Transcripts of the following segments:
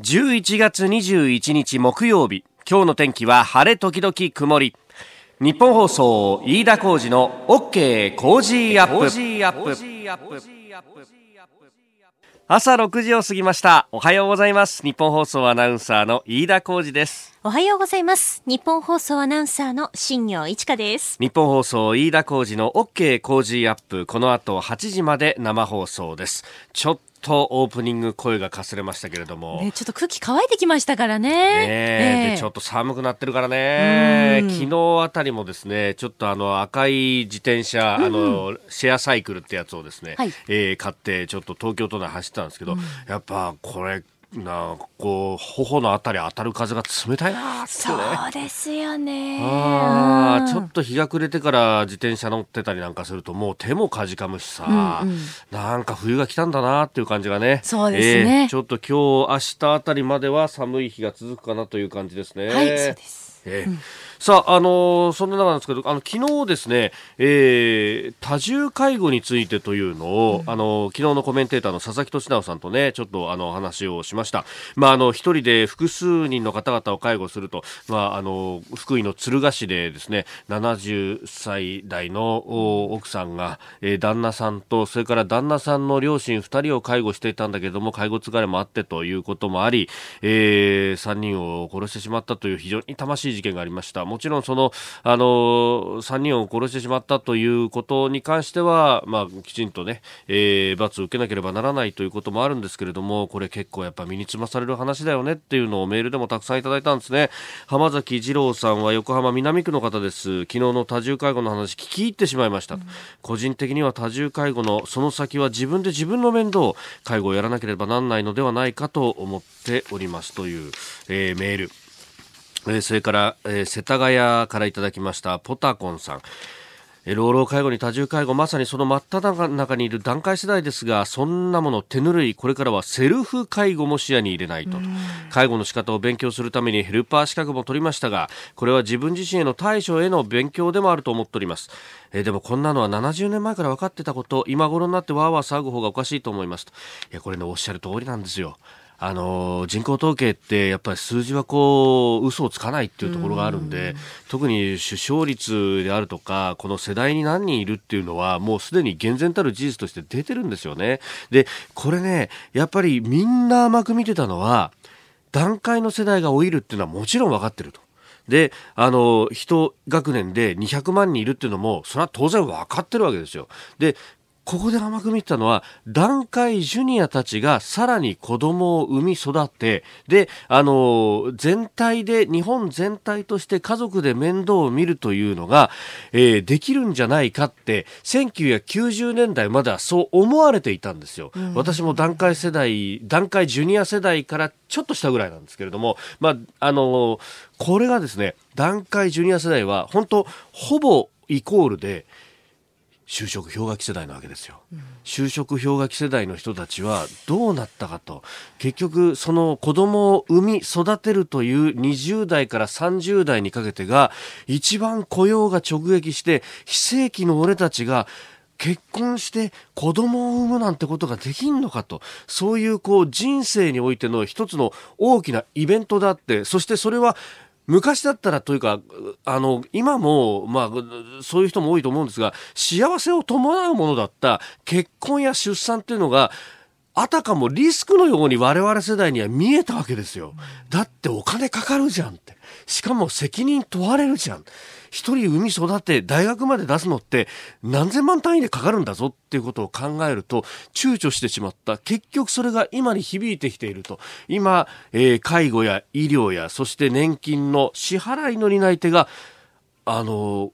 11月21日木曜日。今日の天気は晴れ時々曇り。日本放送飯田浩二の OK コージーアップ。朝6時を過ぎました。おはようございます。ニッポン放送アナウンサーの飯田浩司です。おはようございます。ニッポン放送アナウンサーの新行市佳です。日本放送飯田浩二の OK コージーアップ。この後8時まで生放送です。ちょっとオープニング声がかすれましたけれども、ね、ちょっと空気乾いてきましたからね。ね、でちょっと寒くなってるからね。昨日あたりもですねちょっとあの赤い自転車、うん、あのシェアサイクルってやつをですね、はい、えー、買ってちょっと東京都内走ったんですけど、うん、やっぱこれなこう頬のあたり当たる風が冷たいなって、ね、そうですよね。あ、うん、ちょっと日が暮れてから自転車乗ってたりなんかするともう手もかじかむしさ、うんうん、なんか冬が来たんだなっていう感じがね。そうですね、えー、ちょっと今日明日あたりまでは寒い日が続くかなという感じですね。はいそうです。えー、うんさあ、あのー、そんな中なんですけど、あの昨日ですね、えー、多重介護についてというのを、うん、あの昨日のコメンテーターの佐々木俊直さんとね、ちょっとあの話をしました。まあ、あの一人で複数人の方々を介護すると、まあ、あの福井の敦賀市でですね、70歳代の奥さんが、えー、旦那さんと、それから旦那さんの両親2人を介護していたんだけども、介護疲れもあってということもあり、えー、3人を殺してしまったという非常に魂事件がありました。もちろんその、あの、3人を殺してしまったということに関しては、まあ、きちんとね、えー、罰を受けなければならないということもあるんですけれども、これ結構やっぱ身につまされる話だよねっていうのをメールでもたくさんいただいたんですね。浜崎二郎さんは横浜南区の方です。昨日の多重介護の話聞き入ってしまいました。うん、個人的には多重介護のその先は自分で自分の面倒、介護をやらなければならないのではないかと思っておりますという、えー、メール。えー、それから、えー、世田谷からいただきましたポタコンさん。老老介護に多重介護まさにその真っ只中にいる段階世代ですがそんなもの手ぬるいこれからはセルフ介護も視野に入れないと。介護の仕方を勉強するためにヘルパー資格も取りましたがこれは自分自身への対処への勉強でもあると思っております、えー、でもこんなのは70年前から分かってたこと今頃になってわーわー騒ぐ方がおかしいと思いますいやこれねおっしゃる通りなんですよあの人口統計ってやっぱり数字はこう嘘をつかないっていうところがあるんで特に出生率であるとかこの世代に何人いるっていうのはもうすでに厳然たる事実として出てるんですよね。でこれねやっぱりみんな甘く見てたのは段階の世代が老いるっていうのはもちろん分かってると。で、あの、一学年で200万人いるっていうのも、それは当然分かってるわけですよ。で、ここで甘く見てたのは、団塊ジュニアたちがさらに子供を産み育って、で、あの、全体で、日本全体として家族で面倒を見るというのが、えー、できるんじゃないかって、1990年代まではそう思われていたんですよ。うん、私も団塊世代、団塊ジュニア世代からちょっとしたぐらいなんですけれども、まあ、あの、これがですね、団塊ジュニア世代は、本当ほぼイコールで、就職氷河期世代なわけですよ、うん、就職氷河期世代の人たちはどうなったかと。結局その子供を産み育てるという20代から30代にかけてが一番雇用が直撃して非正規の俺たちが結婚して子供を産むなんてことができんのかと。そういうこう人生においての一つの大きなイベントであって。そしてそれは昔だったらというか、あの、今も、まあ、そういう人も多いと思うんですが、幸せを伴うものだった結婚や出産っていうのが、あたかもリスクのように我々世代には見えたわけですよ。だってお金かかるじゃんって。しかも責任問われるじゃん。一人産み育て大学まで出すのって何千万単位でかかるんだぞっていうことを考えると躊躇してしまった結局それが今に響いてきていると今、えー、介護や医療やそして年金の支払いの担い手があの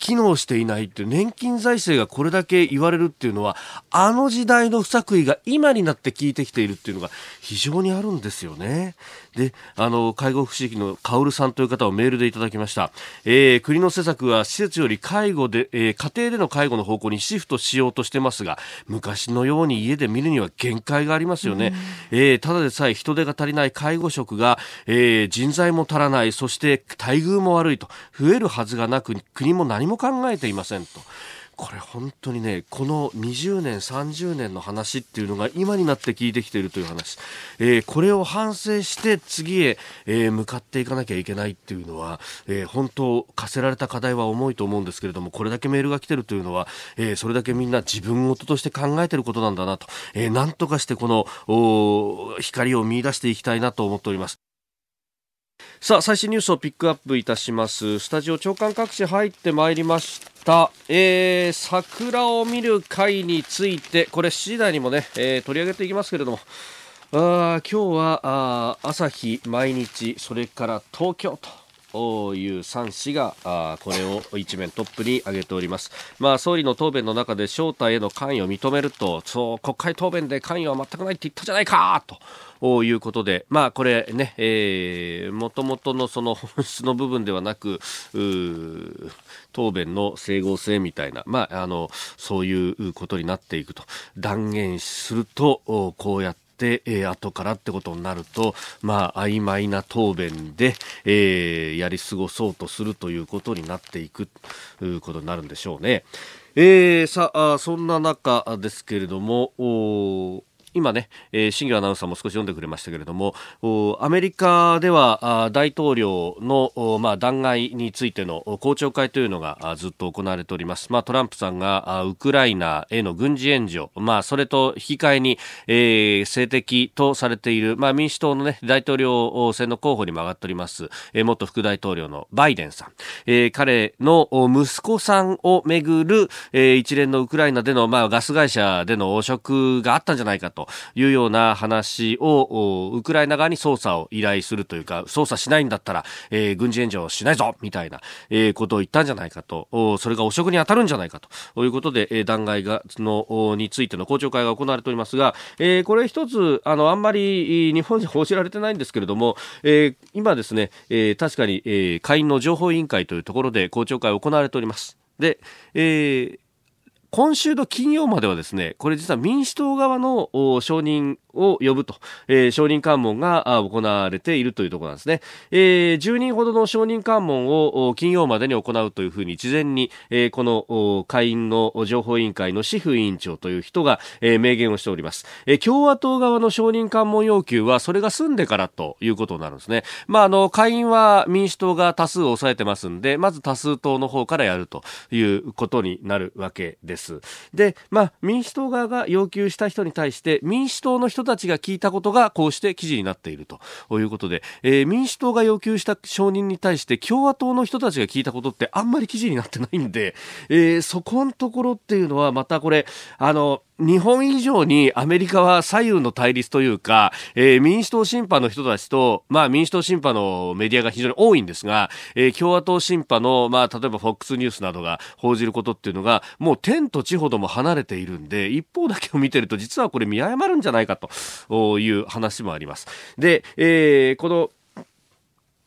機能していないって年金財政がこれだけ言われるっていうのはあの時代の不作為が今になって効いてきているっていうのが非常にあるんですよね。で、あの介護福祉のカオルさんという方をメールでいただきました。えー、国の施策は施設より介護で、えー、家庭での介護の方向にシフトしようとしてますが昔のように家で見るには限界がありますよね。えー、ただでさえ人手が足りない介護職が、えー、人材も足らないそして待遇も悪いと増えるはずがなく国も何も考えていませんと。これ本当にね、この20年、30年の話っていうのが今になって聞いてきているという話、えー、これを反省して次へ、えー、向かっていかなきゃいけないっていうのは、えー、本当、課せられた課題は重いと思うんですけれども、これだけメールが来てるというのは、え、それだけみんな自分事として考えてることなんだなと、えー、なんとかしてこの光を見出していきたいなと思っております。さあ最新ニュースをピックアップいたします。スタジオ長官各地入ってまいりました。た。えー、桜を見る会についてこれ7時台にもね、えー、取り上げていきますけれども。あ今日はあ朝日毎日それから東京と。いう3紙があこれを一面トップに挙げております、まあ、総理の答弁の中で正体への関与を認めるとそう国会答弁で関与は全くないって言ったじゃないかということで、まあ、これね、えー、もともとのその本質の部分ではなく、答弁の整合性みたいな、まあ、あの、そういうことになっていくと。断言すると、こうやって、えー、後からってことになると、まあ、曖昧な答弁で、えー、やり過ごそうとするということになっていくということになるんでしょうね。えー、さあ、そんな中ですけれども、今ね、えー、新業アナウンサーも少し読んでくれましたけれども、アメリカでは大統領の、まあ、弾劾についての公聴会というのがずっと行われております。まあ、トランプさんがウクライナへの軍事援助、まあ、それと引き換えに、えー、性的とされている、まあ、民主党のね、大統領選の候補にも上がっております、えー、元副大統領のバイデンさん。えー、彼の息子さんをめぐる、えー、一連のウクライナでの、まあ、ガス会社での汚職があったんじゃないかと。というような話をウクライナ側に捜査を依頼するというか捜査しないんだったら、えー、軍事援助をしないぞみたいな、えー、ことを言ったんじゃないかとそれが汚職に当たるんじゃないかということで、えー、弾劾がのについての公聴会が行われておりますが、えー、これ一つあのあんまり日本で報じられてないんですけれども、えー、今ですね、えー、確かに、えー、会員の情報委員会というところで公聴会が行われております。で、えー、今週の金曜まではですね、これ実は民主党側の承認を呼ぶと、えー、承認喚問が行われているというところなんですね。えー、10人ほどの承認喚問を金曜までに行うというふうに事前に、えー、この会員の情報委員会のシフ委員長という人が、えー、明言をしております。えー、共和党側の承認喚問要求はそれが済んでからということになるんですね。まあ、あの、会員は民主党が多数を抑えてますんで、まず多数党の方からやるということになるわけです。で、まあ、民主党側が要求した人に対して民主党の人たちが聞いたことがこうして記事になっていると。いうことで、えー、民主党が要求した承認に対して共和党の人たちが聞いたことってあんまり記事になってないんで、えー、そこのところっていうのはまたこれ、あの、日本以上にアメリカは左右の対立というか、えー、民主党審判の人たちと、まあ民主党審判のメディアが非常に多いんですが、えー、共和党審判の、まあ例えば FOX ニュースなどが報じることっていうのが、もう天と地ほども離れているんで、一方だけを見てると実はこれ見誤るんじゃないかという話もあります。で、えー、この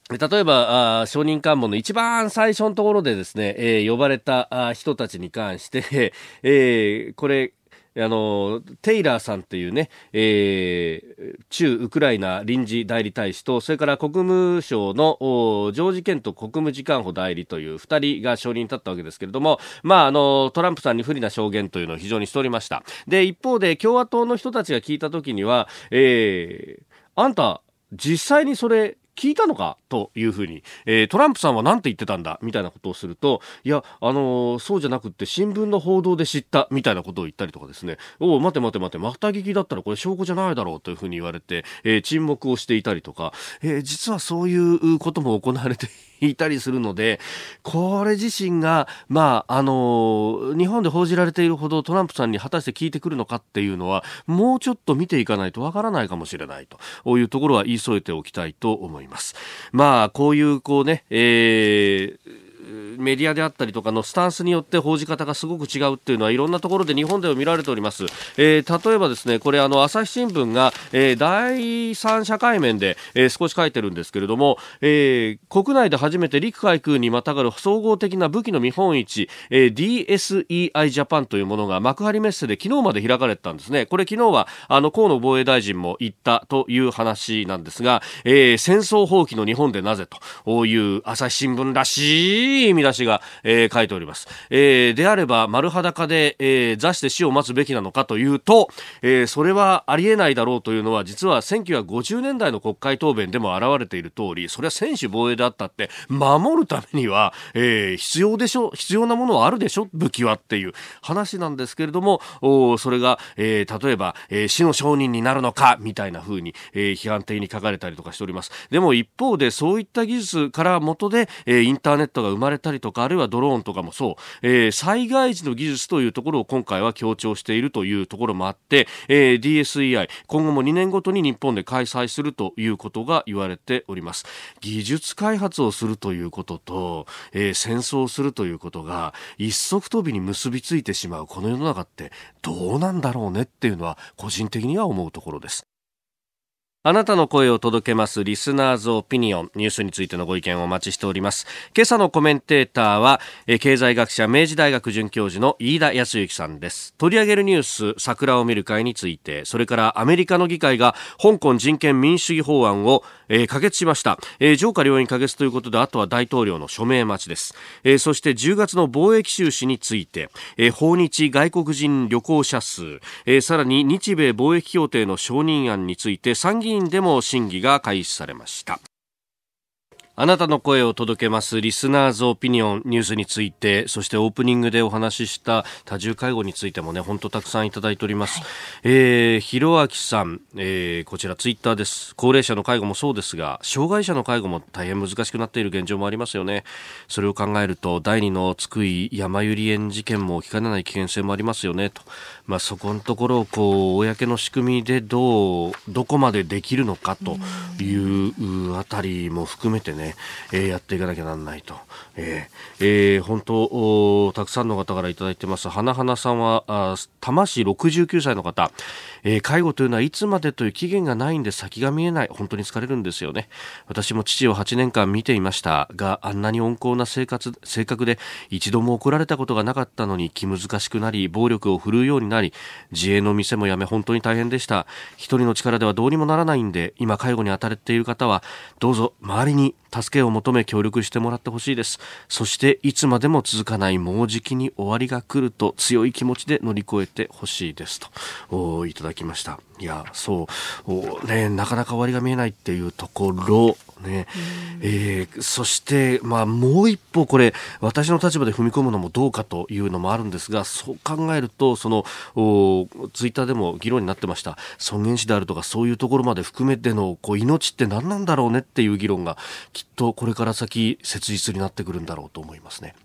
例えば、あ承認喚問の一番最初のところでですね、えー、呼ばれた人たちに関して、えー、これ、あの、テイラーさんっていうね、えー、駐ウクライナ臨時代理大使と、それから国務省のジョージ・ケント国務次官補代理という二人が承認に立ったわけですけれども、まあ、あの、トランプさんに不利な証言というのを非常にしておりました。で、一方で共和党の人たちが聞いたときには、えー、あんた、実際にそれ聞いたのかというふうに、えー、トランプさんは何て言ってたんだみたいなことをすると、いや、あのー、そうじゃなくって新聞の報道で知ったみたいなことを言ったりとかですね、お待て待て待て、また聞きだったらこれ証拠じゃないだろうというふうに言われて、えー、沈黙をしていたりとか、え実はそういうことも行われていいたりするので、これ自身が、まあ、あの、日本で報じられているほどトランプさんに果たして聞いてくるのかっていうのは、もうちょっと見ていかないとわからないかもしれないというところは言い添えておきたいと思います。まあ、こういう、こうね、えーメディアであったりとかのスタンスによって報じ方がすごく違うっていうのはいろんなところで日本でも見られております。えー、例えばですね、これあの朝日新聞が、えー、第三社会面で、えー、少し書いてるんですけれども、えー、国内で初めて陸海空にまたがる総合的な武器の見本市、えー、DSEI ジャパンというものが幕張メッセで昨日まで開かれてたんですね。これ昨日はあの河野防衛大臣も言ったという話なんですが、えー、戦争放棄の日本でなぜという朝日新聞らしいしい見出しが、えー、書いております。えー、であれば丸裸で、えー、座して死を待つべきなのかというと、えー、それはありえないだろうというのは実は1950年代の国会答弁でも現れている通り、それは専守防衛であったって、守るためには、えー、必要でしょ、必要なものはあるでしょ、武器はっていう話なんですけれども、おそれが、えー、例えば、えー、死の商人になるのか、みたいな風に、えー、批判的に書かれたりとかしております。でも一方で、そういった技術から元で、えー、インターネットが生まれたりとか、あるいはドローンとかもそう、えー、災害時の技術というところを今回は強調しているというところもあって、えー、DSEI、今後も2年ごとに日本で開催するということが言われております。技術開発をするということと、えー、戦争をするということが一足飛びに結びついてしまうこの世の中ってどうなんだろうねっていうのは個人的には思うところです。あなたの声を届けますリスナーズオピニオン。ニュースについてのご意見をお待ちしております。今朝のコメンテーターは経済学者明治大学准教授の飯田康之さんです。取り上げるニュース桜を見る会についてそれからアメリカの議会が香港人権民主主義法案を、え、可決しました、え、上下両院可決ということであとは大統領の署名待ちです、え、そして10月の貿易収支について、え、訪日外国人旅行者数、え、さらに日米貿易協定の承認案について参議院院でも審議が開始されましたあなたの声を届けますリスナーズオピニオンニュースについて、そしてオープニングでお話しした多重介護についてもね、本当たくさんいただいております。はい、えー、ひろあきさん、えー、こちらツイッターです。高齢者の介護もそうですが、障害者の介護も大変難しくなっている現状もありますよね。それを考えると、第二の津久井山百合園事件も起きかねない危険性もありますよね、と。まあ、そこのところを、こう、公の仕組みでどう、どこまでできるのかというあたりも含めてね、えー、やっていかなきゃならないと。えー、えー、本当たくさんの方からいただいてます。花花さんは、あ多摩市69歳の方、えー、介護というのはいつまでという期限がないんで先が見えない。本当に疲れるんですよね。私も父を8年間見ていましたが、あんなに温厚な生活、性格で一度も怒られたことがなかったのに気難しくなり、暴力を振るうようになり、自営の店も辞め本当に大変でした。一人の力ではどうにもならないんで、今介護に当たれている方は、どうぞ周りに助けを求め協力してもらってほしいです。そしていつまでも続かないもうじきに終わりが来ると強い気持ちで乗り越えてほしいですといただきました。いや、そう、ね、なかなか終わりが見えないっていうところ、ね、えー、そして、まあ、もう一歩これ、私の立場で踏み込むのもどうかというのもあるんですが、そう考えると、その、ツイッターでも議論になってました、尊厳死であるとか、そういうところまで含めての、こう、命って何なんだろうねっていう議論が、きっとこれから先、切実になってくるんだろうと思いますね。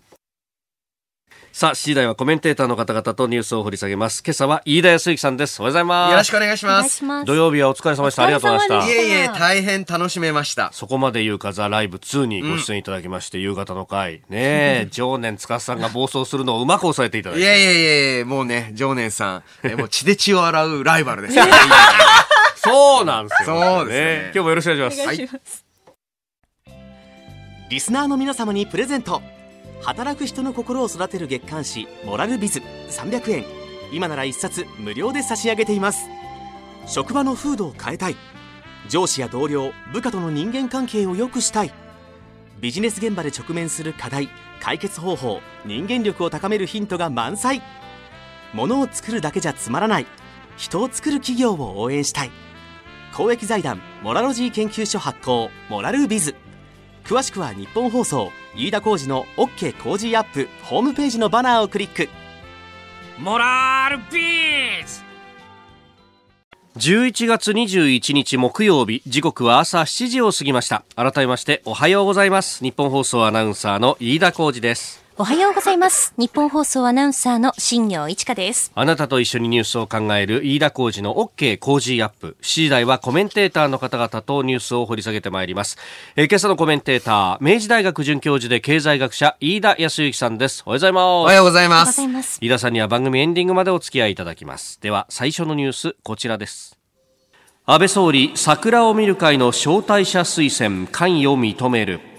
さあ、7時台はコメンテーターの方々とニュースを掘り下げます。今朝は飯田康之さんです。おはようございます。よろしくお願いします。土曜日はお疲れ様でした。ありがとうございました。いえいえ、大変楽しめました。そこまで言うか、ザ・ライブ2にご出演いただきまして、うん、夕方の回。ねえ、常年司さんが暴走するのをうまく抑えていただいて。いやいやいやもうね、常年さん、えもう 血で血を洗うライバルですそうなんですよ、ね。そうですね。今日もよろしくお願いします。はい、リスナーの皆様にプレゼント。働く人の心を育てる月刊誌「モラルビズ」300円今なら1冊無料で差し上げています。職場の風土を変えたい。上司や同僚部下との人間関係を良くしたい。ビジネス現場で直面する課題解決方法人間力を高めるヒントが満載。ものを作るだけじゃつまらない。人を作る企業を応援したい。公益財団モラロジー研究所発行モラルビズ。詳しくは日本放送飯田浩司の OK 工事アップホームページのバナーをクリック。モラルビーズ11月21日木曜日時刻は朝7時を過ぎました。改めましておはようございます。日本放送アナウンサーの飯田浩司ですおはようございます。日本放送アナウンサーの新業一華です。あなたと一緒にニュースを考える飯田浩二の OK 工事アップ。7時台はコメンテーターの方々とニュースを掘り下げてまいります。えー、今朝のコメンテーター、明治大学准教授で経済学者、飯田康之さんです。おはようございます。おはようございます。飯田さんには番組エンディングまでお付き合いいただきます。では、最初のニュース、こちらです。安倍総理、桜を見る会の招待者推薦、関与認める。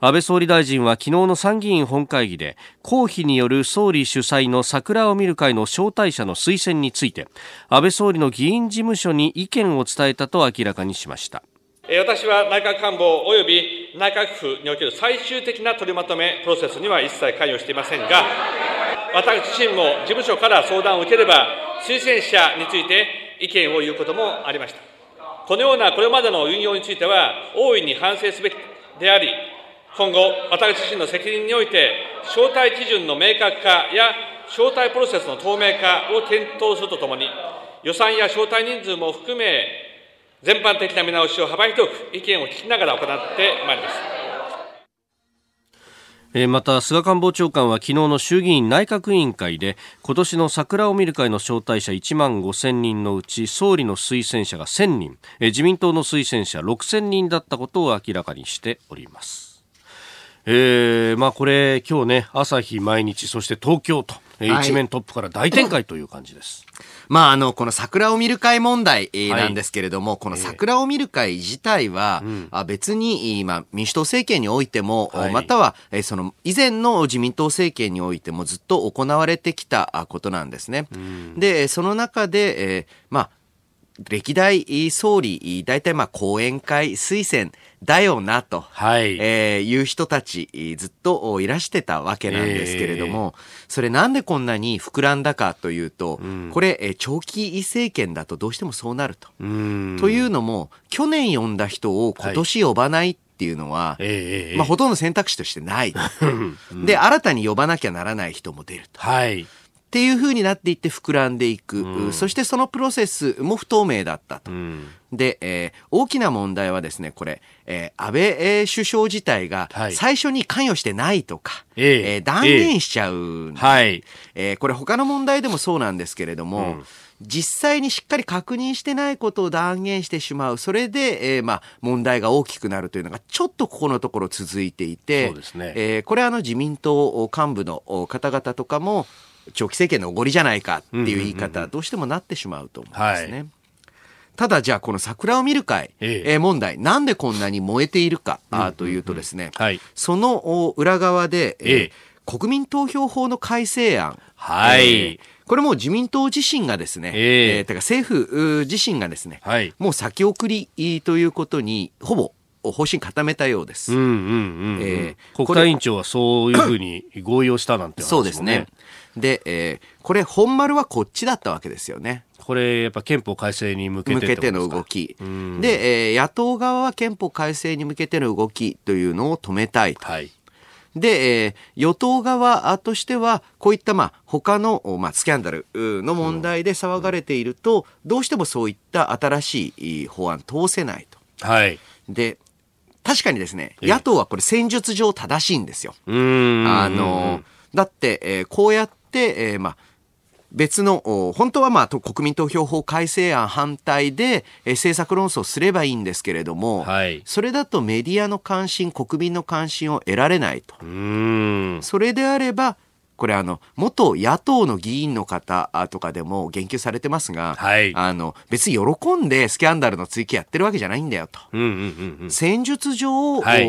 安倍総理大臣は昨日の参議院本会議で公費による総理主催の桜を見る会の招待者の推薦について安倍総理の議員事務所に意見を伝えたと明らかにしました私は内閣官房及び内閣府における最終的な取りまとめプロセスには一切関与していませんが、私自身も事務所から相談を受ければ、推薦者について意見を言うこともありました。このようなこれまでの運用については、大いに反省すべきであり、今後、私自身の責任において、招待基準の明確化や招待プロセスの透明化を検討するとともに、予算や招待人数も含め、全般的な見直しを幅広く意見を聞きながら行ってまいります。また菅官房長官は昨日の衆議院内閣委員会で今年の桜を見る会の招待者1万5000人のうち総理の推薦者が1000人自民党の推薦者6000人だったことを明らかにしております。えー、まあこれ今日ね朝日毎日そして東京と、一面トップから大展開という感じです。まあ、あの、この桜を見る会問題なんですけれども、はい、この桜を見る会自体は、えー、別に、まあ、民主党政権においても、はい、または、その、以前の自民党政権においてもずっと行われてきたことなんですね。で、その中で、えー、まあ、歴代総理、大体まあ講演会推薦だよなと、はいえー、いう人たちずっといらしてたわけなんですけれども、えー、それなんでこんなに膨らんだかというと、うん、これ長期政権だとどうしてもそうなると。というのも去年呼んだ人を今年呼ばない、っていうのは、えー、まあ、ほとんど選択肢としてない。で、新たに呼ばなきゃならない人も出ると。はい。っていう風になっていって膨らんでいく、うん、そしてそのプロセスも不透明だったと。うん、で、えー、大きな問題はですね、これ、えー、安倍、えー、首相自体が最初に関与してないとか、はい、えー、断言しちゃう、えはい、えー、これ他の問題でもそうなんですけれども、うん。実際にしっかり確認してないことを断言してしまう。それで、えー、まあ、問題が大きくなるというのが、ちょっとここのところ続いていて、そうですね。えー、これあの自民党幹部の方々とかも、長期政権のおごりじゃないかっていう言い方、どうしてもなってしまうと思うんですね。はいただじゃあこの桜を見る会、ええ問題、なんでこんなに燃えているか、あというとですね、はい、その裏側で、ええ国民投票法の改正案。はい。えー、これも自民党自身がですね、えー、えー、てか政府自身がですね、はい、もう先送りということに、ほぼ方針固めたようです。国対委員長はそういうふうに合意をしたなんて、ね、そうですね。で、えー、これ本丸はこっちだったわけですよね。これやっぱ憲法改正に向けて向けての動き。で、えー、野党側は憲法改正に向けての動きというのを止めたいと。はいで、えー、与党側としては、こういった、まあ、他の、まあ、スキャンダルの問題で騒がれていると、どうしてもそういった新しい法案通せないと。はい。で、確かにですね、野党はこれ戦術上正しいんですよ。あの、だって、えー、こうやって、えー、まあ、別の、本当はまあ、国民投票法改正案反対で、えー、政策論争すればいいんですけれども、はい、それだとメディアの関心、国民の関心を得られないと。それであれば、これあの、元野党の議員の方とかでも言及されてますが、はい、あの、別に喜んでスキャンダルの追及やってるわけじゃないんだよと。戦術上、はい、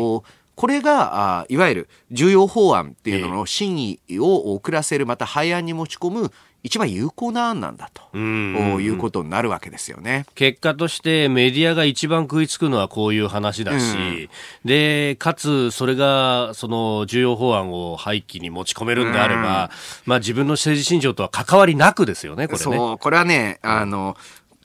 これがあいわゆる重要法案っていうのの審議を遅らせるまた廃案に持ち込む一番有効な案なんだということになるわけですよね。結果としてメディアが一番食いつくのはこういう話だし、うん、で、かつそれがその重要法案を廃棄に持ち込めるんであれば、うん、まあ自分の政治信条とは関わりなくですよね、これね。そう、これはね、あの、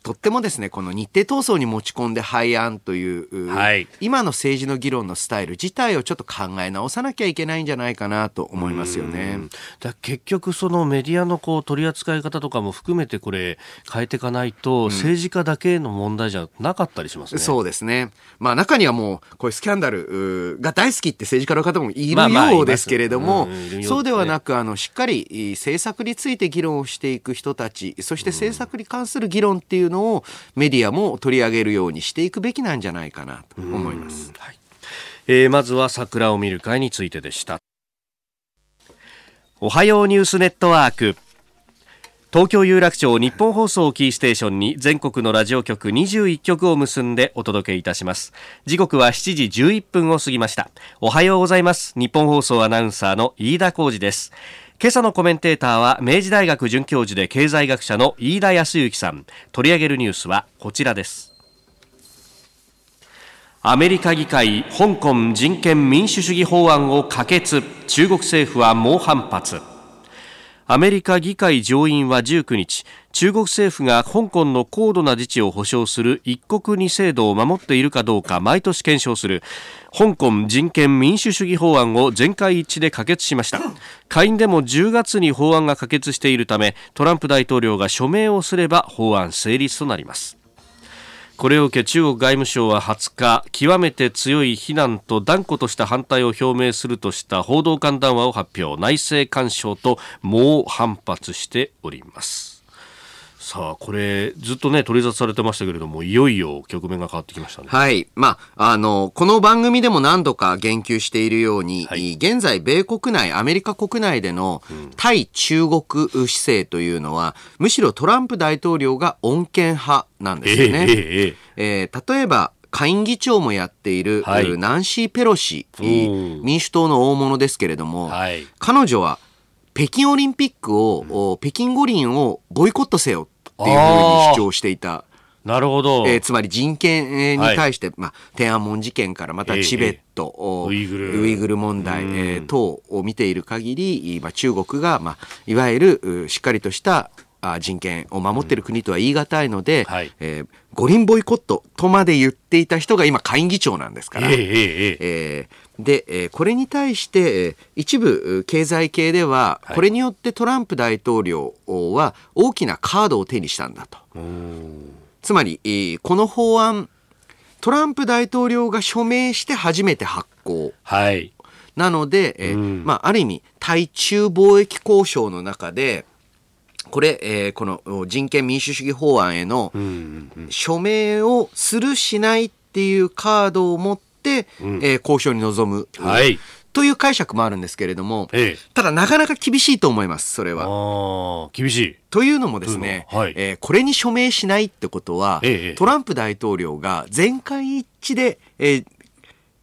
とってもですね、この日程闘争に持ち込んで廃案という、はい、今の政治の議論のスタイル自体をちょっと考え直さなきゃいけないんじゃないかなと思いますよね。だ結局、そのメディアのこう取り扱い方とかも含めてこれ変えていかないと、政治家だけの問題じゃなかったりしますね。そうですね。まあ中にはもう、こういうスキャンダルが大好きって政治家の方もいるようですけれども、そうではなく、あの、しっかり政策について議論をしていく人たち、そして政策に関する議論っていうのをメディアも取り上げるようにしていくべきなんじゃないかなと思います。はいえー、まずは桜を見る会についてでした。おはようニュースネットワーク。東京有楽町日本放送キーステーションに全国のラジオ局21局を結んでお届けいたします。時刻は7時11分を過ぎました。おはようございます。日本放送アナウンサーの飯田浩二です。今朝のコメンテーターは明治大学准教授で経済学者の飯田康之さん。取り上げるニュースはこちらです。アメリカ議会香港人権民主主義法案を可決。中国政府は猛反発。アメリカ議会上院は19日中国政府が香港の高度な自治を保障する一国二制度を守っているかどうか毎年検証する香港人権民主主義法案を全会一致で可決しました。下院でも10月に法案が可決しているためトランプ大統領が署名をすれば法案成立となります。これを受け中国外務省は20日極めて強い非難と断固とした反対を表明するとした報道官談話を発表。内政干渉と猛反発しております。さあこれずっとね取り沙汰されてましたけれどもいよいよ局面が変わってきましたね。はい。まああのこの番組でも何度か言及しているように、はい、現在米国内アメリカ国内での対中国姿勢というのは、むしろトランプ大統領が穏健派なんですよね、えーえーえー、例えば下院議長もやっている、はい、ナンシー・ペロシ民主党の大物ですけれども、はい、彼女は北京オリンピックを、うん、北京五輪をボイコットせよっていうふうに主張していた。なるほど、えー、つまり人権に対して、はい、まあ、天安門事件からまたチベット、えー、ウイグル。ウイグル問題、えー、等を見ている限り、まあ、中国が、まあ、いわゆるしっかりとした人権を守っている国とは言い難いので、うんはい、えー、五輪ボイコットとまで言っていた人が今下院議長なんですから、えー、えー、で、えー、これに対して一部経済系では、これによってトランプ大統領は大きなカードを手にしたんだと。つまり、この法案トランプ大統領が署名して初めて発行。はい、なので、えーまあ、ある意味対中貿易交渉の中でこれ、えー、この人権民主主義法案への署名をするしないっていうカードを持って、うん、えー、交渉に臨む。はい。という解釈もあるんですけれども、ええ、ただなかなか厳しいと思います、それは。厳しい。というのもですね、はい、えー、これに署名しないってことは、え、トランプ大統領が全会一致で、えー、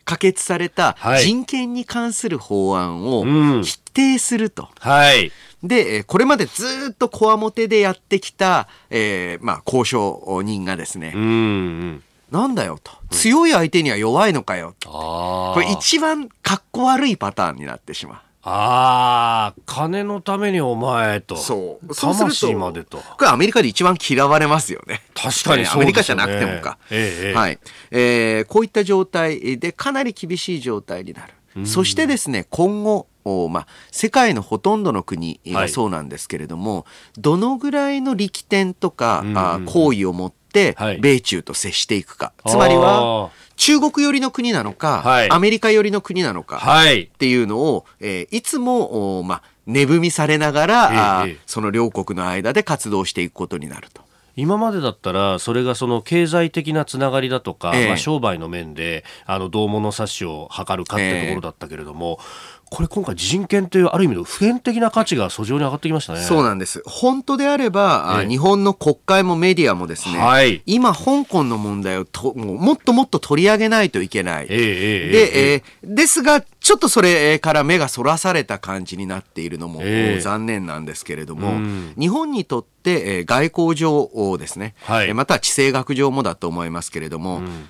可決された人権に関する法案を否定すると。はい、で、これまでずっとこわもてでやってきた、えー、まあ、交渉人がですね、うんうんなんだよと。強い相手には弱いのかよと。これ一番かっこ悪いパターンになってしまう。ああ、金のためにお前と。そう。魂までと。これアメリカで一番嫌われますよね。確かにそう、ね、アメリカじゃなくてもか。ええ、はい。えー、こういった状態でかなり厳しい状態になる。そしてですね、今後、まあ、世界のほとんどの国がそうなんですけれども、はい、どのぐらいの力点とか、うんあ行為を持って、米中と接していくか、はい、つまりは中国寄りの国なのか、はい、アメリカ寄りの国なのかっていうのを、えー、いつも、まあ、値踏みされながら、ええ、その両国の間で活動していくことになると。今までだったらそれがその経済的なつながりだとか、ええ、まあ、商売の面であの同物差しを図るかってところだったけれども、えこれ今回人権というある意味の普遍的な価値が訴状に上がってきましたね。そうなんです。本当であれば、ええ、日本の国会もメディアもですね、はい、今香港の問題をとももっともっと取り上げないといけない。ええ、で、えー、ですが、ちょっとそれから目がそらされた感じになっているのも、残念なんですけれども、日本にとって、えー、外交上ですね、はい、または地政学上もだと思いますけれども、うん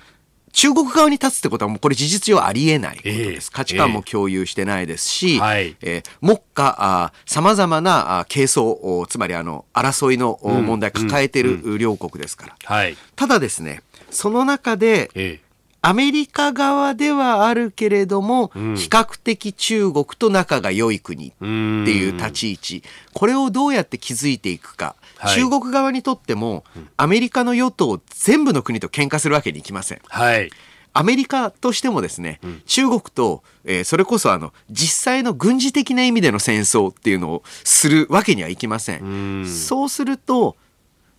中国側に立つってことはもうこれ事実上ありえないことです。価値観も共有してないですし、えー、えー、目下、さまざまな係争、つまりあの、争いの問題抱えている両国ですから。はい、ただですね、その中で、えーアメリカ側ではあるけれども、うん、比較的中国と仲が良い国っていう立ち位置、これをどうやって築いていくか、はい、中国側にとっても、アメリカの与党全部の国と喧嘩するわけにいきません。はい。アメリカとしてもですね、うん、中国と、えー、それこそあの実際の軍事的な意味での戦争っていうのをするわけにはいきません。そうすると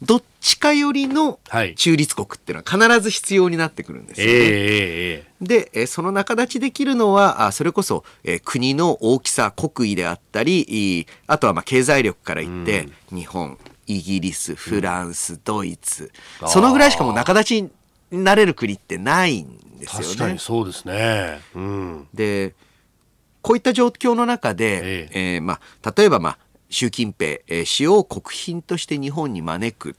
どっちかよりの中立国っていうのは必ず必要になってくるんですよね。えー、で、えその仲立ちできるのはあそれこそ、えー、国の大きさ国威であったりあとはまあ経済力から言って、日本イギリスフランス、ドイツ。そのぐらいしかもう仲立ちになれる国ってないんですよね。確かにそうですね、うん、でこういった状況の中で、ええ。えー、まあ、例えば、まあ、習近平氏を国賓として日本に招くって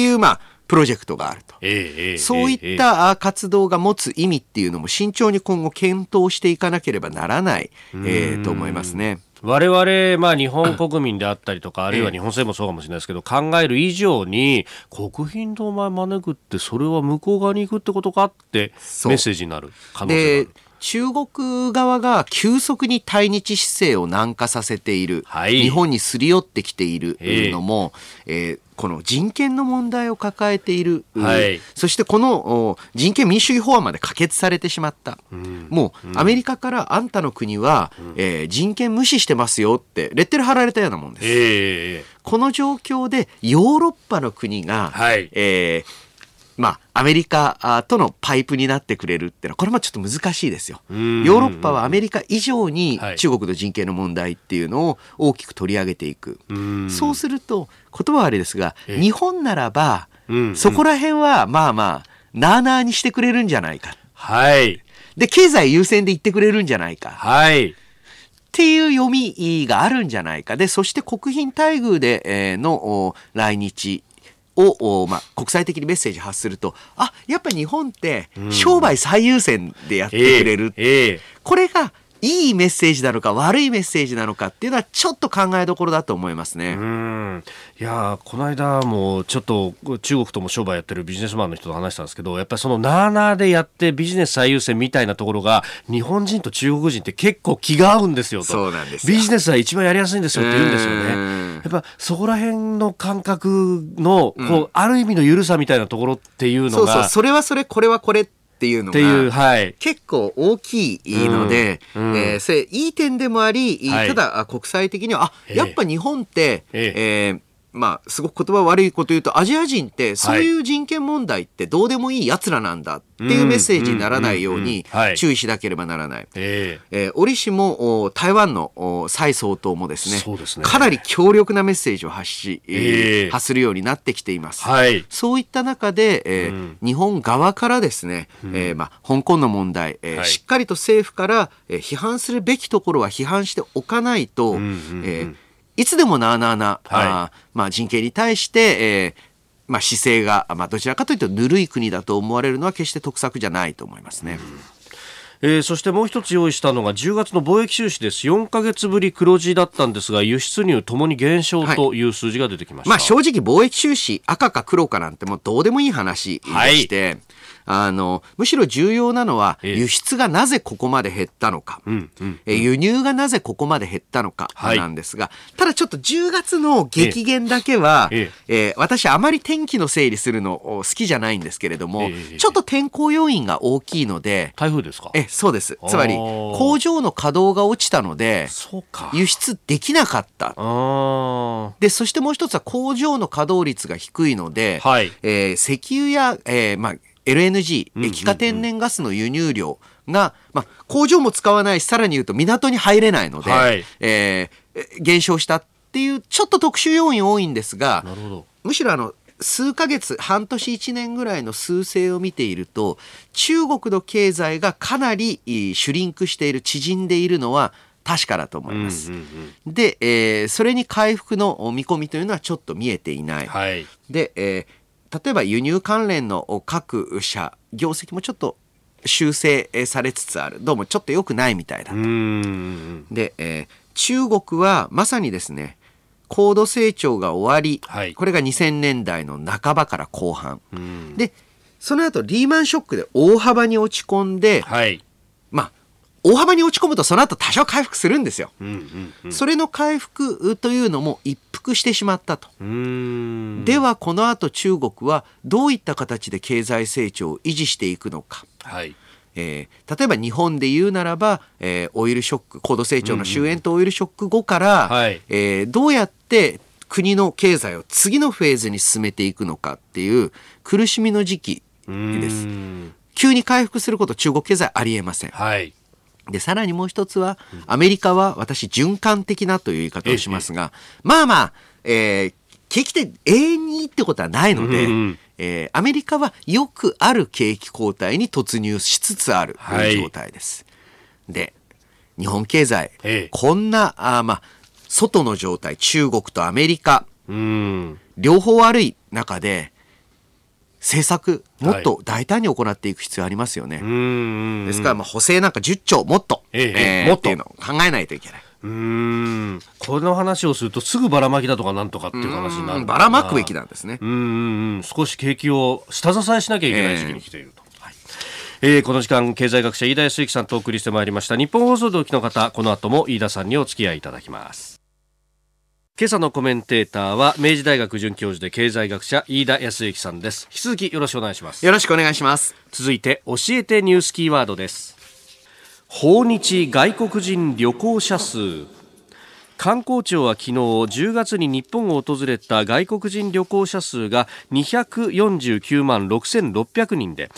いう、はい、まあプロジェクトがあると。ええそういったあ活動が持つ意味っていうのも慎重に今後検討していかなければならない、えーと思いますね。我々、まあ、日本国民であったりとか、あるいは日本政府もそうかもしれないですけど、考える以上に、国賓とお前招くって、それは向こう側に行くってことかって、メッセージになる可能性があでる。中国側が急速に対日姿勢を軟化させている、はい。日本にすり寄ってきている。ええ。のも、えーこの人権の問題を抱えている、はい。そしてこのお人権民主主義法案まで可決されてしまった、もうアメリカからあんたの国は、えー人権無視してますよってレッテル貼られたようなもんです。ええ。この状況でヨーロッパの国が、はい。えーまあ、アメリカあとのパイプになってくれるってのは、これもちょっと難しいですよ。ヨんーロッパはアメリカ以上にはい中国の人権の問題っていうのを大きく取り上げていく。んそうすると、言葉はあれですが、ええ日本ならば、うんそこら辺はまあまあ、なあなあにしてくれるんじゃないか。はい。で、経済優先で言ってくれるんじゃないか。はい。っていう読みがあるんじゃないか。で、そして国賓待遇で、えーのお来日を、おまあ、国際的にメッセージ発すると、あ、やっぱ日本って商売最優先でやってくれる。ええこれがいいメッセージなのか悪いメッセージなのかっていうのはちょっと考えどころだと思いますね。うん。いやーこの間もちょっと中国とも商売やってるビジネスマンの人と話したんですけどやっぱりそのなあなあでやってビジネス最優先みたいなところが日本人と中国人って結構気が合うんですよと。そうなんですよ。ビジネスは一番やりやすいんですよって言うんですようん。ねやっぱそこら辺の感覚のこう、ある意味の緩さみたいなところっていうのがそうそう、それはそれ、これはこれっていうのが。はい。結構大きいので、うんうん。えーそれいい点でもあり、はい。ただあ国際的にはあええ。やっぱ日本って、え。えーまあすごく言葉悪いこと言うとアジア人ってそういう人権問題ってどうでもいい奴らなんだっていうメッセージにならないように注意しなければならない。ええ。ー折しもお台湾のお蔡総統もですねね。かなり強力なメッセージを発し、えーええ。発するようになってきています。えはい。そういった中で、えーうん。日本側からですね、えーまあ、香港の問題、えーはい。しっかりと政府から、えー批判するべきところは批判しておかないと、んうんうん。えーいつでもなあなあな、はい。あーまあ、人権に対して、えーまあ、姿勢が、まあ、どちらかというとぬるい国だと思われるのは決して得策じゃないと思いますね。えーそしてもう一つ用意したのが10月の貿易収支です。4ヶ月ぶり黒字だったんですが輸出入ともに減少とい。う数字が出てきました、まあ正直貿易収支赤か黒かなんてもうどうでもいい話でして、あのむしろ重要なのはええ。輸出がなぜここまで減ったのか、うんうんえー輸入がなぜここまで減ったのかはい。なんですが、ただちょっと10月の激減だけは、ええー私あまり天気の整理するのお好きじゃないんですけれども、ええちょっと天候要因が大きいので、台風ですか？えそうです。つまり工場の稼働が落ちたので輸出できなかった。で、そしてもう一つは工場の稼働率が低いので、はい。えー石油や、えーまあ、LNG、液化天然ガスの輸入量が、まあ、工場も使わないし、さらに言うと港に入れないので、はい。えー減少したっていう、ちょっと特殊要因多いんですがむしろあの、数ヶ月、半年1年ぐらいの数勢を見ていると、中国の経済がかなりシュリンクしている、縮んでいるのは確かだと思います。うんうんうん。で、えーそれに回復の見込みというのはちょっと見えていない。はい。で、えー例えば輸入関連の各社、業績もちょっと修正えーされつつある。どうもちょっと良くないみたいだう。んで、えー中国はまさにですね、高度成長が終わり、はいこれが2000年代の半ばから後半。うんで、その後リーマンショックで大幅に落ち込んで、はいまあ、大幅に落ち込むとその後多少回復するんですよ。うんうんうんそれの回復というのも一服してしまったと。ではこの後中国はどういった形で経済成長を維持していくのか。はいえー例えば日本で言うならば、えーオイルショック高度成長の終焉とオイルショック後から、はいえーどうやって国の経済を次のフェーズに進めていくのかっていう苦しみの時期です。急に回復すること中国経済ありえません。はいで、さらにもう一つは、アメリカは私、循環的なという言い方をしますが、まあまあ、えー景気って永遠にいいってことはないので、うんうんえーアメリカはよくある景気後退に突入しつつあるはい。状態です。で、日本経済、ええ。こんな、あーまあ、外の状態、中国とアメリカ、うん。両方悪い中で、政策、もっと大胆に行っていく必要ありますよね。ですから、まあ、補正なんか10兆もっと、ええもっと。っていうのを考えないといけない。うーん。この話をするとすぐばらまきだとかなんとかっていう話になるうんばらまくべきなんですね。うん少し景気を下支えしなきゃいけない時期に来ていると。はい。えーこの時間経済学者飯田康之さんとお送りしてまいりました。日本放送同期の方この後も飯田さんにお付き合いいただきます今朝のコメンテーターは明治大学准教授で経済学者飯田康之さんです。引き続きよろしくお願いします。よろしくお願いします。続いて教えてニュースキーワードです。訪日外国人旅行者数観光庁は昨日10月に日本を訪れた外国人旅行者数が249万6600人で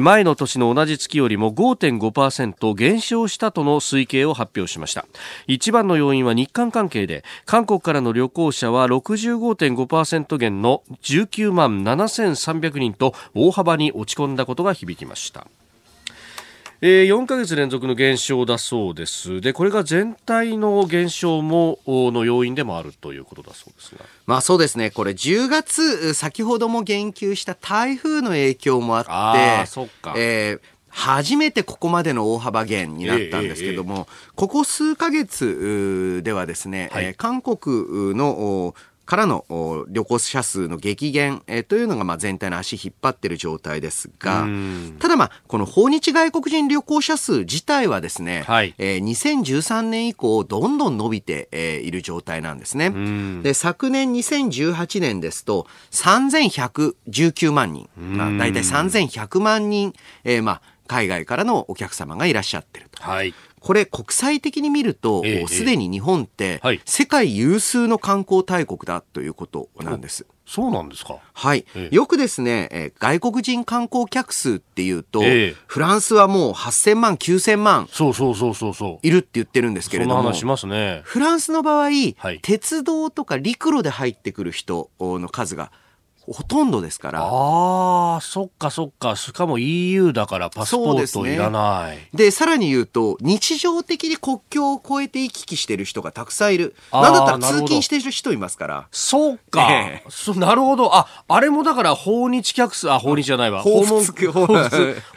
前の年の同じ月よりも5.5%減少したとの推計を発表しました。一番の要因は日韓関係で韓国からの旅行者は65.5%減の19万7300人と大幅に落ち込んだことが響きました。えー4ヶ月連続の減少だそうです。で、これが全体の減少もおの要因でもあるということだそうですが。まあそうですね、これ10月、先ほども言及した台風の影響もあって、あーそっかえー初めてここまでの大幅減になったんですけども、ここ数ヶ月ではですね、はいえー韓国のおからのお旅行者数の激減、えーというのがまあ全体の足引っ張ってる状態ですが、ただまあこの訪日外国人旅行者数自体はですね、はいえー2013年以降どんどん伸びて、えーいる状態なんですね。で昨年2018年ですと3119万人、まあ、大体3100万人、えーまあ、海外からのお客様がいらっしゃってると。はい。これ国際的に見るとええすで、に日本ってはい世界有数の観光大国だということなんです。そうなんですか。はい、ええよくですね、えー外国人観光客数っていうと、ええフランスはもう8000万9000万そうそうそうそうそう。いるって言ってるんですけれども話しますね。フランスの場合、はい鉄道とか陸路で入ってくる人の数がほとんどですから。ああ、そっかそっか。しかも EU だからパスポートいらない。で、さらに言うと、日常的に国境を越えて行き来してる人がたくさんいる。なんだったら通勤してる人いますから。そうか、ええそなるほど。あ、あれもだから訪日客数、あ、訪日じゃないわ。訪訪問、日訪問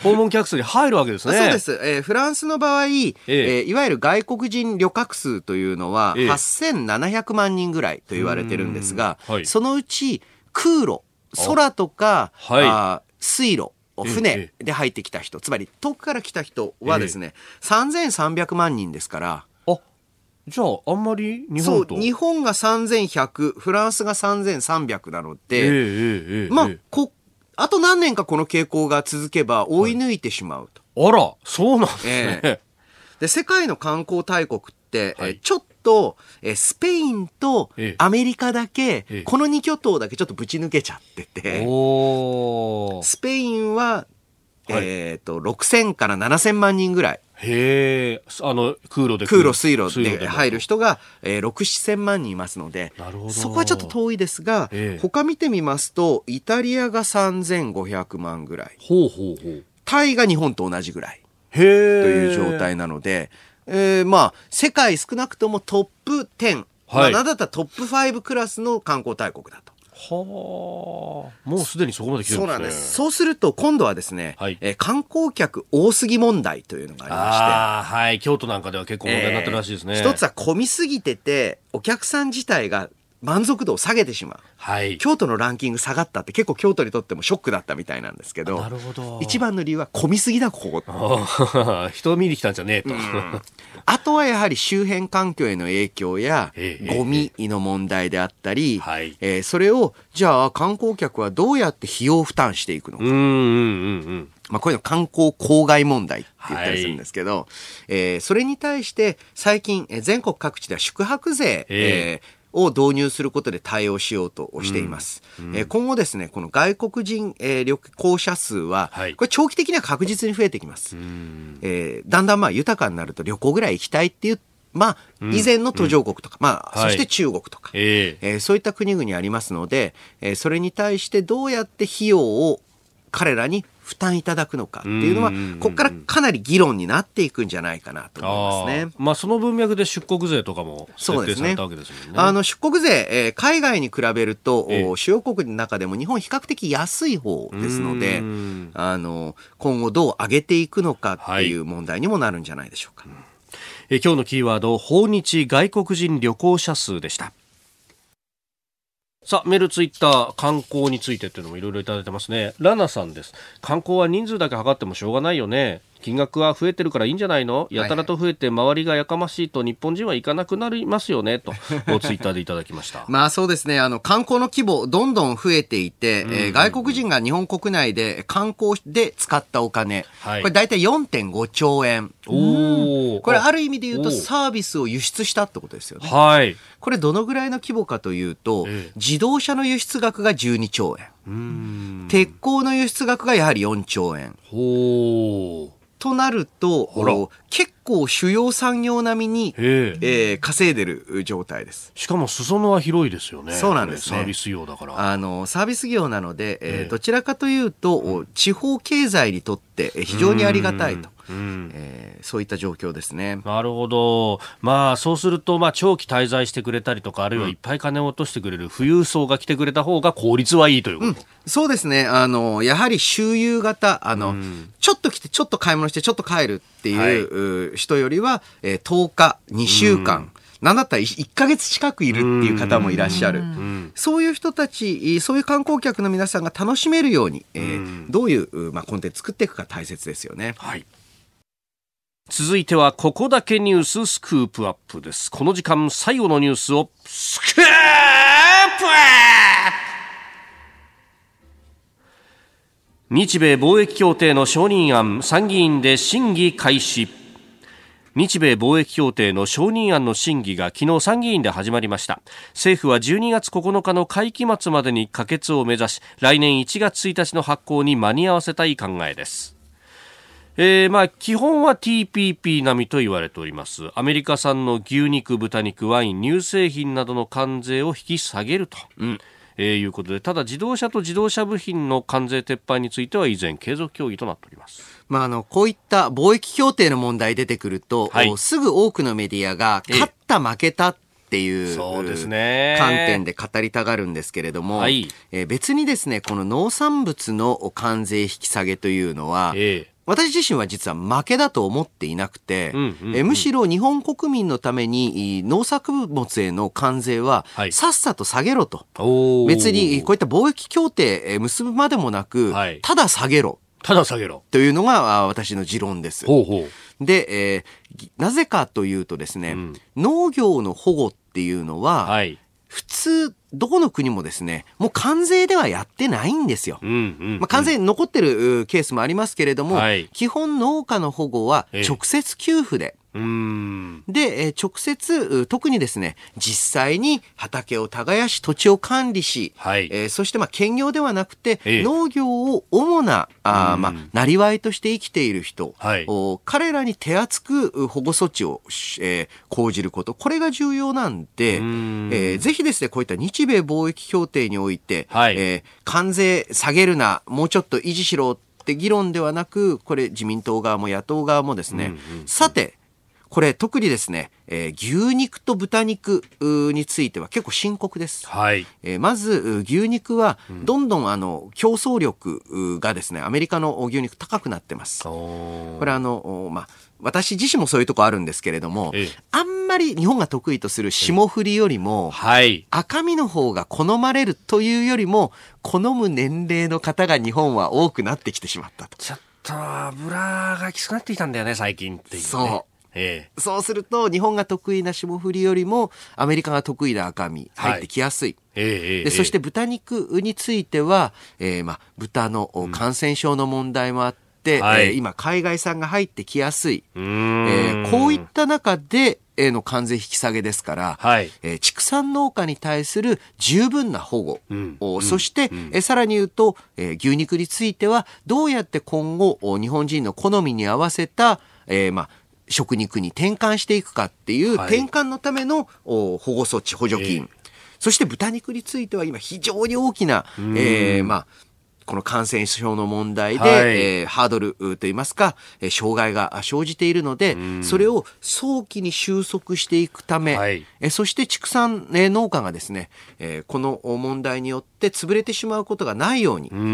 訪問客数に入るわけですね。そうで。す、えーフランスの場合、えーえいわゆる外国人旅客数というのは、ええ8700万人ぐらいと言われてるんですが、うんはいそのうち空路、空とか、はい。あー水路、え船で入ってきた人、つまり遠くから来た人はですね、3300万人ですから、あ、じゃあ、あんまり日そう、本と。日本が3100、フランスが3300なので、ええええええまあええ、こ、あと何年かこの傾向が続けば追い抜いてしまうと。あら、そうなんですね。えで、世界の観光大国って、はい。えーちょっと、えースペインとええ。アメリカだけ、ええ。この2巨頭だけちょっとぶち抜けちゃってて、スペインは、はい。えっ、と、6000から7000万人ぐらい、へえ、あの、空路で。来空る。路、水路でも。入る人が、えー、6、7000万人いますのでそこはちょっと遠いですが、ええ。他見てみますと、イタリアが3500万ぐらい、ほうほうほう。タイが日本と同じぐらい。へえ。という状態なので、えーまあ、世界少なくともトップ10、まはいあ、なんだったらトップ5クラスの観光大国だと。はあ。もうすでにそこまで来てるんですね。そうなんです。そうすると、今度はですね、はいえー観光客多すぎ問題というのがありまして、ああ、はい。京都なんかでは結構問題になってるらしいですね。えー一つは混みすぎてて、お客さん自体が満足度を下げてしまう。はい。京都のランキング下がったって結構京都にとってもショックだったみたいなんですけど、なるほど。一番の理由は混みすぎだ、ここ。人を見に来たんじゃねえと。あとはやはり周辺環境への影響やええゴミの問題であったり、はいえーそれをじゃあ観光客はどうやって費用負担していくのか、うんうんうんうん。まあ、こういうの観光公害問題って言ったりするんですけど、えーそれに対して最近えー全国各地では宿泊税、ええーを導入することで対応しようとしています。えー今後ですね、この外国人、えー旅行者数は、はい。これ長期的には確実に増えてきます。えーだんだんまあ豊かになると旅行ぐらい行きたいっていう、まあ、以前の途上国とか、まあ、はいそして中国とか、ええ。えーそういった国々ありますので、えーそれに対してどうやって費用を彼らに負担いただくのかっていうのは、ここからかなり議論になっていくんじゃないかなと思いますね。まあ、その文脈で出国税とかも設定されたわけですもんね。あの出国税、えー、海外に比べると、えー、主要国の中でも日本比較的安い方ですので、あの今後どう上げていくのかっていう問題にもなるんじゃないでしょうか。はい、え今日のキーワード訪日外国人旅行者数でした。さあ、メール、ツイッター、観光についてっていうのもいろいろいただいてますね。ラナさんです。観光は人数だけ測ってもしょうがないよね。金額は増えてるからいいんじゃないの？やたらと増えて周りがやかましいと日本人は行かなくなりますよねと ツイッターでいただきました。まあそうですね。あの観光の規模どんどん増えていて、うん。うん、えー、外国人が日本国内で観光で使ったお金、はい、これ大体4.5兆円。おこれある意味で言うとサービスを輸出したってことですよね。はい。これどのぐらいの規模かというと、ええ、自動車の輸出額が12兆円。鉄鋼の輸出額がやはり4兆円。ほうとなると、結構主要産業並みに、えー、稼いでる状態です。しかも裾野は広いですよね。そうなんです、ね、サービス業だから。あの、サービス業なので、えー、どちらかというと、地方経済にとって非常にありがたいと。うん、えー、そういった状況ですね。なるほど。まあ、そうすると、まあ、長期滞在してくれたりとか、あるいはいっぱい金を落としてくれる富裕層が来てくれた方が効率はいいということ、うん、そうですね。あの、やはり周遊型、あの、うん、ちょっと来て、ちょっと買い物して、ちょっと帰るっていう人よりは、えー、10日、2週間、なんだったら1か月近くいるっていう方もいらっしゃる。そういう人たち、そういう観光客の皆さんが楽しめるように、えー、どういう、まあ、コンテンツ作っていくか大切ですよね。はい。続いてはここだけニューススクープアップです。この時間最後のニュースをスクープアップ。日米貿易協定の承認案参議院で審議開始。日米貿易協定の承認案の審議が昨日参議院で始まりました。政府は12月9日の会期末までに可決を目指し来年1月1日の発行に間に合わせたい考えです。えー、まあ、基本は TPP 並みと言われております。アメリカ産の牛肉、豚肉、ワイン、乳製品などの関税を引き下げると。うんえー、いうことで、ただ自動車と自動車部品の関税撤廃については依然継続協議となっております。まあ、あの、こういった貿易協定の問題出てくると、はい、すぐ多くのメディアが、勝った負けたっていうそうですね観点で語りたがるんですけれども、はい、えー、別にですねこの農産物の関税引き下げというのは、えー私自身は実は負けだと思っていなくて、うんうんうん、えむしろ日本国民のために農作物への関税はさっさと下げろと、はい、別にこういった貿易協定結ぶまでもなく、はい、ただ下げろ。ただ下げろ。というのが私の持論です。ほうほう。で、えー、なぜかというとですね、うん、農業の保護っていうのは、はい、普通、どこの国もですね、もう関税ではやってないんですよ。うんうんうん、まあ、関税残ってるケースもありますけれども、はい、基本農家の保護は直接給付で、で、直接、特にですね、実際に畑を耕し、土地を管理し、はい、えー、そしてまあ兼業ではなくて、農業を主な、あまあ、なりわいとして生きている人、はい、彼らに手厚く保護措置を、えー、講じること、これが重要なんで、ん。えー、ぜひですね、こういった日米貿易協定において、はい、えー、関税下げるな、もうちょっと維持しろって議論ではなく、これ自民党側も野党側もですね、うんうんうん、さて、これ特にですね、えー、牛肉と豚肉については結構深刻です。はい。えー、まず、牛肉は、どんどんあの、競争力がですね、アメリカの牛肉高くなってます。これあの、まあ、私自身もそういうとこあるんですけれども、ええ、あんまり日本が得意とする霜降りよりも、はい、赤身の方が好まれるというよりも、好む年齢の方が日本は多くなってきてしまったと。ちょっと油がきつくなってきたんだよね、最近っていう、ね、そう。ええ、そうすると日本が得意な霜降りよりもアメリカが得意な赤身入ってきやすい。はいええ、でそして豚肉については、えーまあ、豚の感染症の問題もあって、うんはい、えー、今海外産が入ってきやすい、えー、こういった中でへの関税引き下げですから、はい、えー、畜産農家に対する十分な保護、うん、そして、うん、えさらに言うと、えー、牛肉についてはどうやって今後日本人の好みに合わせた、えーまあ、食肉に転換していくかっていう転換のための保護措置、補助金。そして豚肉については今非常に大きな、えー、まあ、この感染症の問題で、はい。えーハードルといいますか、えー障害が生じているので、それを早期に収束していくため、はい。えーそして畜産えー農家がですね、えーこの問題によって潰れてしまうことがないように、うんうんう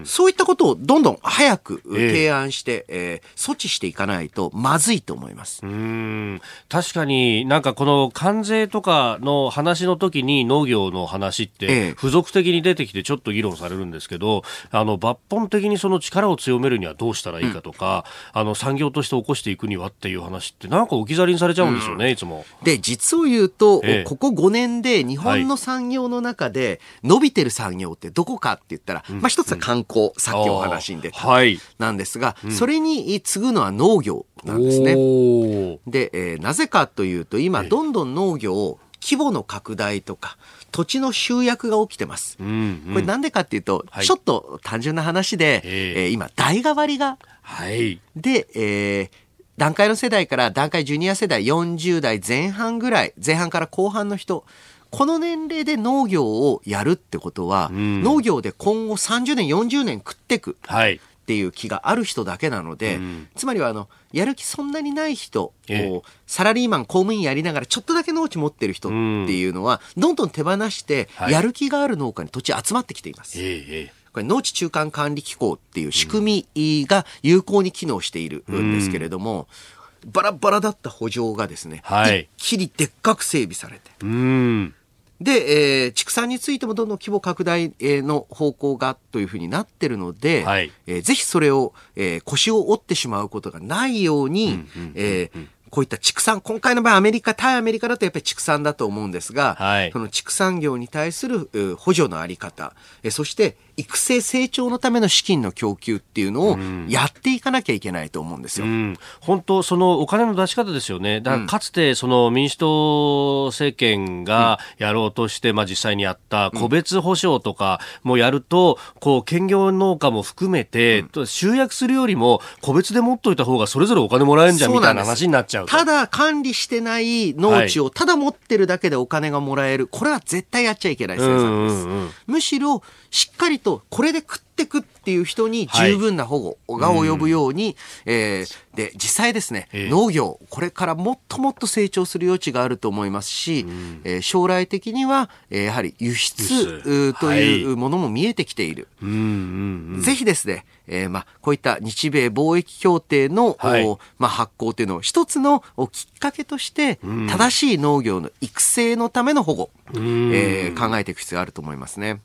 ん。そういったことをどんどん早くええ。提案して、えー措置していかないとまずいと思います。うーん。確かになんかこの関税とかの話の時に農業の話っええ。て付属的に出てきてちょっと議論されるんですけど、あの抜本的にその力を強めるにはどうしたらいいかとか、あの産業として起こしていくにはっていう話ってなんか置き去りにされちゃうんですよね、いつも。で、実を言うと、ええ。ここ5年で日本の産業の中で伸びてる産業ってどこかって言ったら、まあ一つは観光、さっきお話に出た、なんですが、それに次ぐのは農業なんですね。で、えーなぜかというと、今、どんどん農業を規模の拡大とか、土地の集約が起きてます。うんうんこれなんでかっていうと、はいちょっと単純な話で、えええー今、代替わりがはい。で、えー段階の世代から段階ジュニア世代40代前半ぐらい、前半から後半の人、この年齢で農業をやるってことは、ん農業で今後30年、40年食ってくはい。っていう気がある人だけなので、うん。つまりはあの、やる気そんなにない人、ええ。こうサラリーマン、公務員やりながらちょっとだけ農地持ってる人っていうのは、どんどん手放して、はい。やる気がある農家に土地集まってきています。これ農地中間管理機構っていう仕組みが有効に機能しているんですけれども、バラバラだった補助がですね、はい。一気にでっかく整備されて、うん。で、えー畜産についてもどんどん規模拡大えーの方向がというふうになってるので、はい。えーぜひそれを、えー腰を折ってしまうことがないように、えーこういった畜産、今回の場合アメリカ、対アメリカだとやっぱり畜産だと思うんですが、はい。その畜産業に対するう補助のあり方、えーそして育成成長のための資金の供給っていうのをやっていかなきゃいけないと思うんですよ。うん、本当、そのお金の出し方ですよね、だからかつてその民主党政権がやろうとして、まあ、実際にやった個別保証とかもやると、こう兼業農家も含めて、集約するよりも、個別で持っといた方がそれぞれお金もらえるんじゃんみたいな話になっちゃうと。ただ管理してない農地をただ持ってるだけでお金がもらえる。これは絶対やっちゃいけない政策です。うんうんうん。むしろ、しっかりとこれで食ってくっていう人に十分な保護が及ぶように、えーで、実際ですね、ええ。農業、これからもっともっと成長する余地があると思いますし、えー将来的には、えーやはり輸出というものも見えてきている。うんうんうん。ぜひですね、えーまあ、こういった日米貿易協定の、はい。おまあ、発行というのを一つのおきっかけとして、正しい農業の育成のための保護、えー考えていく必要があると思いますね。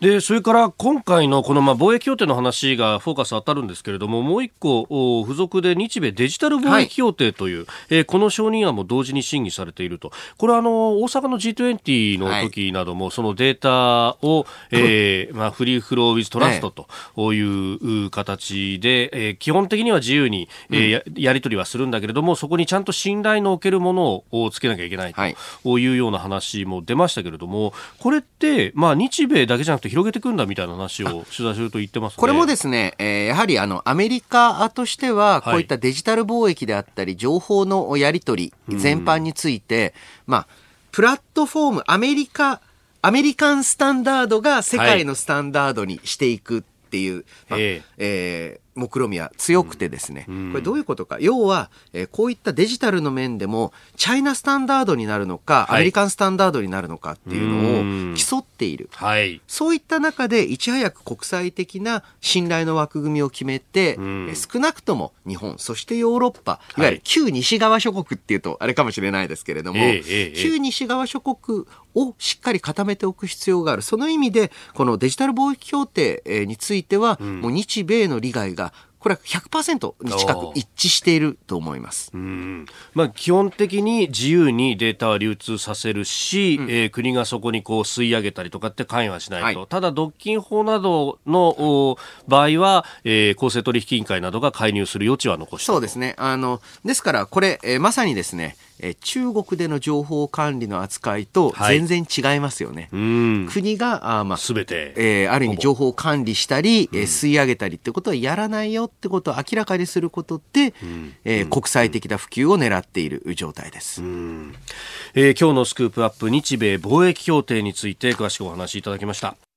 で、それから今回のこのまあ貿易協定の話がフォーカス当たるんですけれども、もう一個、お付属で日米デジタル貿易協定という、えーこの承認案も同時に審議されていると。これはあの、大阪の G20 の時なども、そのデータを、えー まあ、フリーフローウィズトラストという形で、えー基本的には自由に、えーややり取りはするんだけれども、そこにちゃんと信頼のおけるものをつけなきゃいけないと。はいいうような話も出ましたけれども、これって、まあ、日米だけじゃなくて広げていくんだみたいな話を取材すると言ってますね。これもですね、えーやはりあの、アメリカとしては、はい。こういったデジタル貿易であったり、情報のやり取り全般について、まあ、プラットフォーム、アメリカ、アメリカンスタンダードが世界のスタンダードにしていくっていう、まあえ。えー目論みは強くてですね、これどういうことか。要は、えーこういったデジタルの面でも、チャイナスタンダードになるのか、はいアメリカンスタンダードになるのかっていううんのを競っている。はい。そういった中でいち早く国際的な信頼の枠組みを決めて、んえ少なくとも日本、そしてヨーロッパ、いわゆる旧西側諸国っていうとあれかもしれないですけれども、ええええええ旧西側諸国をしっかり固めておく必要がある。その意味で、このデジタル貿易協定えーについては、もう日米の利害がこれは100%に近く一致していると思います。うん。まあ、基本的に自由にデータは流通させるし、えー国がそこにこう吸い上げたりとかって関与はしないと、はい。ただ、独禁法などのお場合は、えー公正取引委員会などが介入する余地は残してそうですね。あの、ですから、これ、えーまさにですね、えー中国での情報管理の扱いとはい。全然違いますよね。うん。国が、あーまあ、すべて、えーある意味情報を管理したり、えー吸い上げたりってことはやらないよってことを明らかにすることで、えー国際的な普及を狙っている状態です。えー今日のスクープアップ日米貿易協定について詳しくお話しいただきました。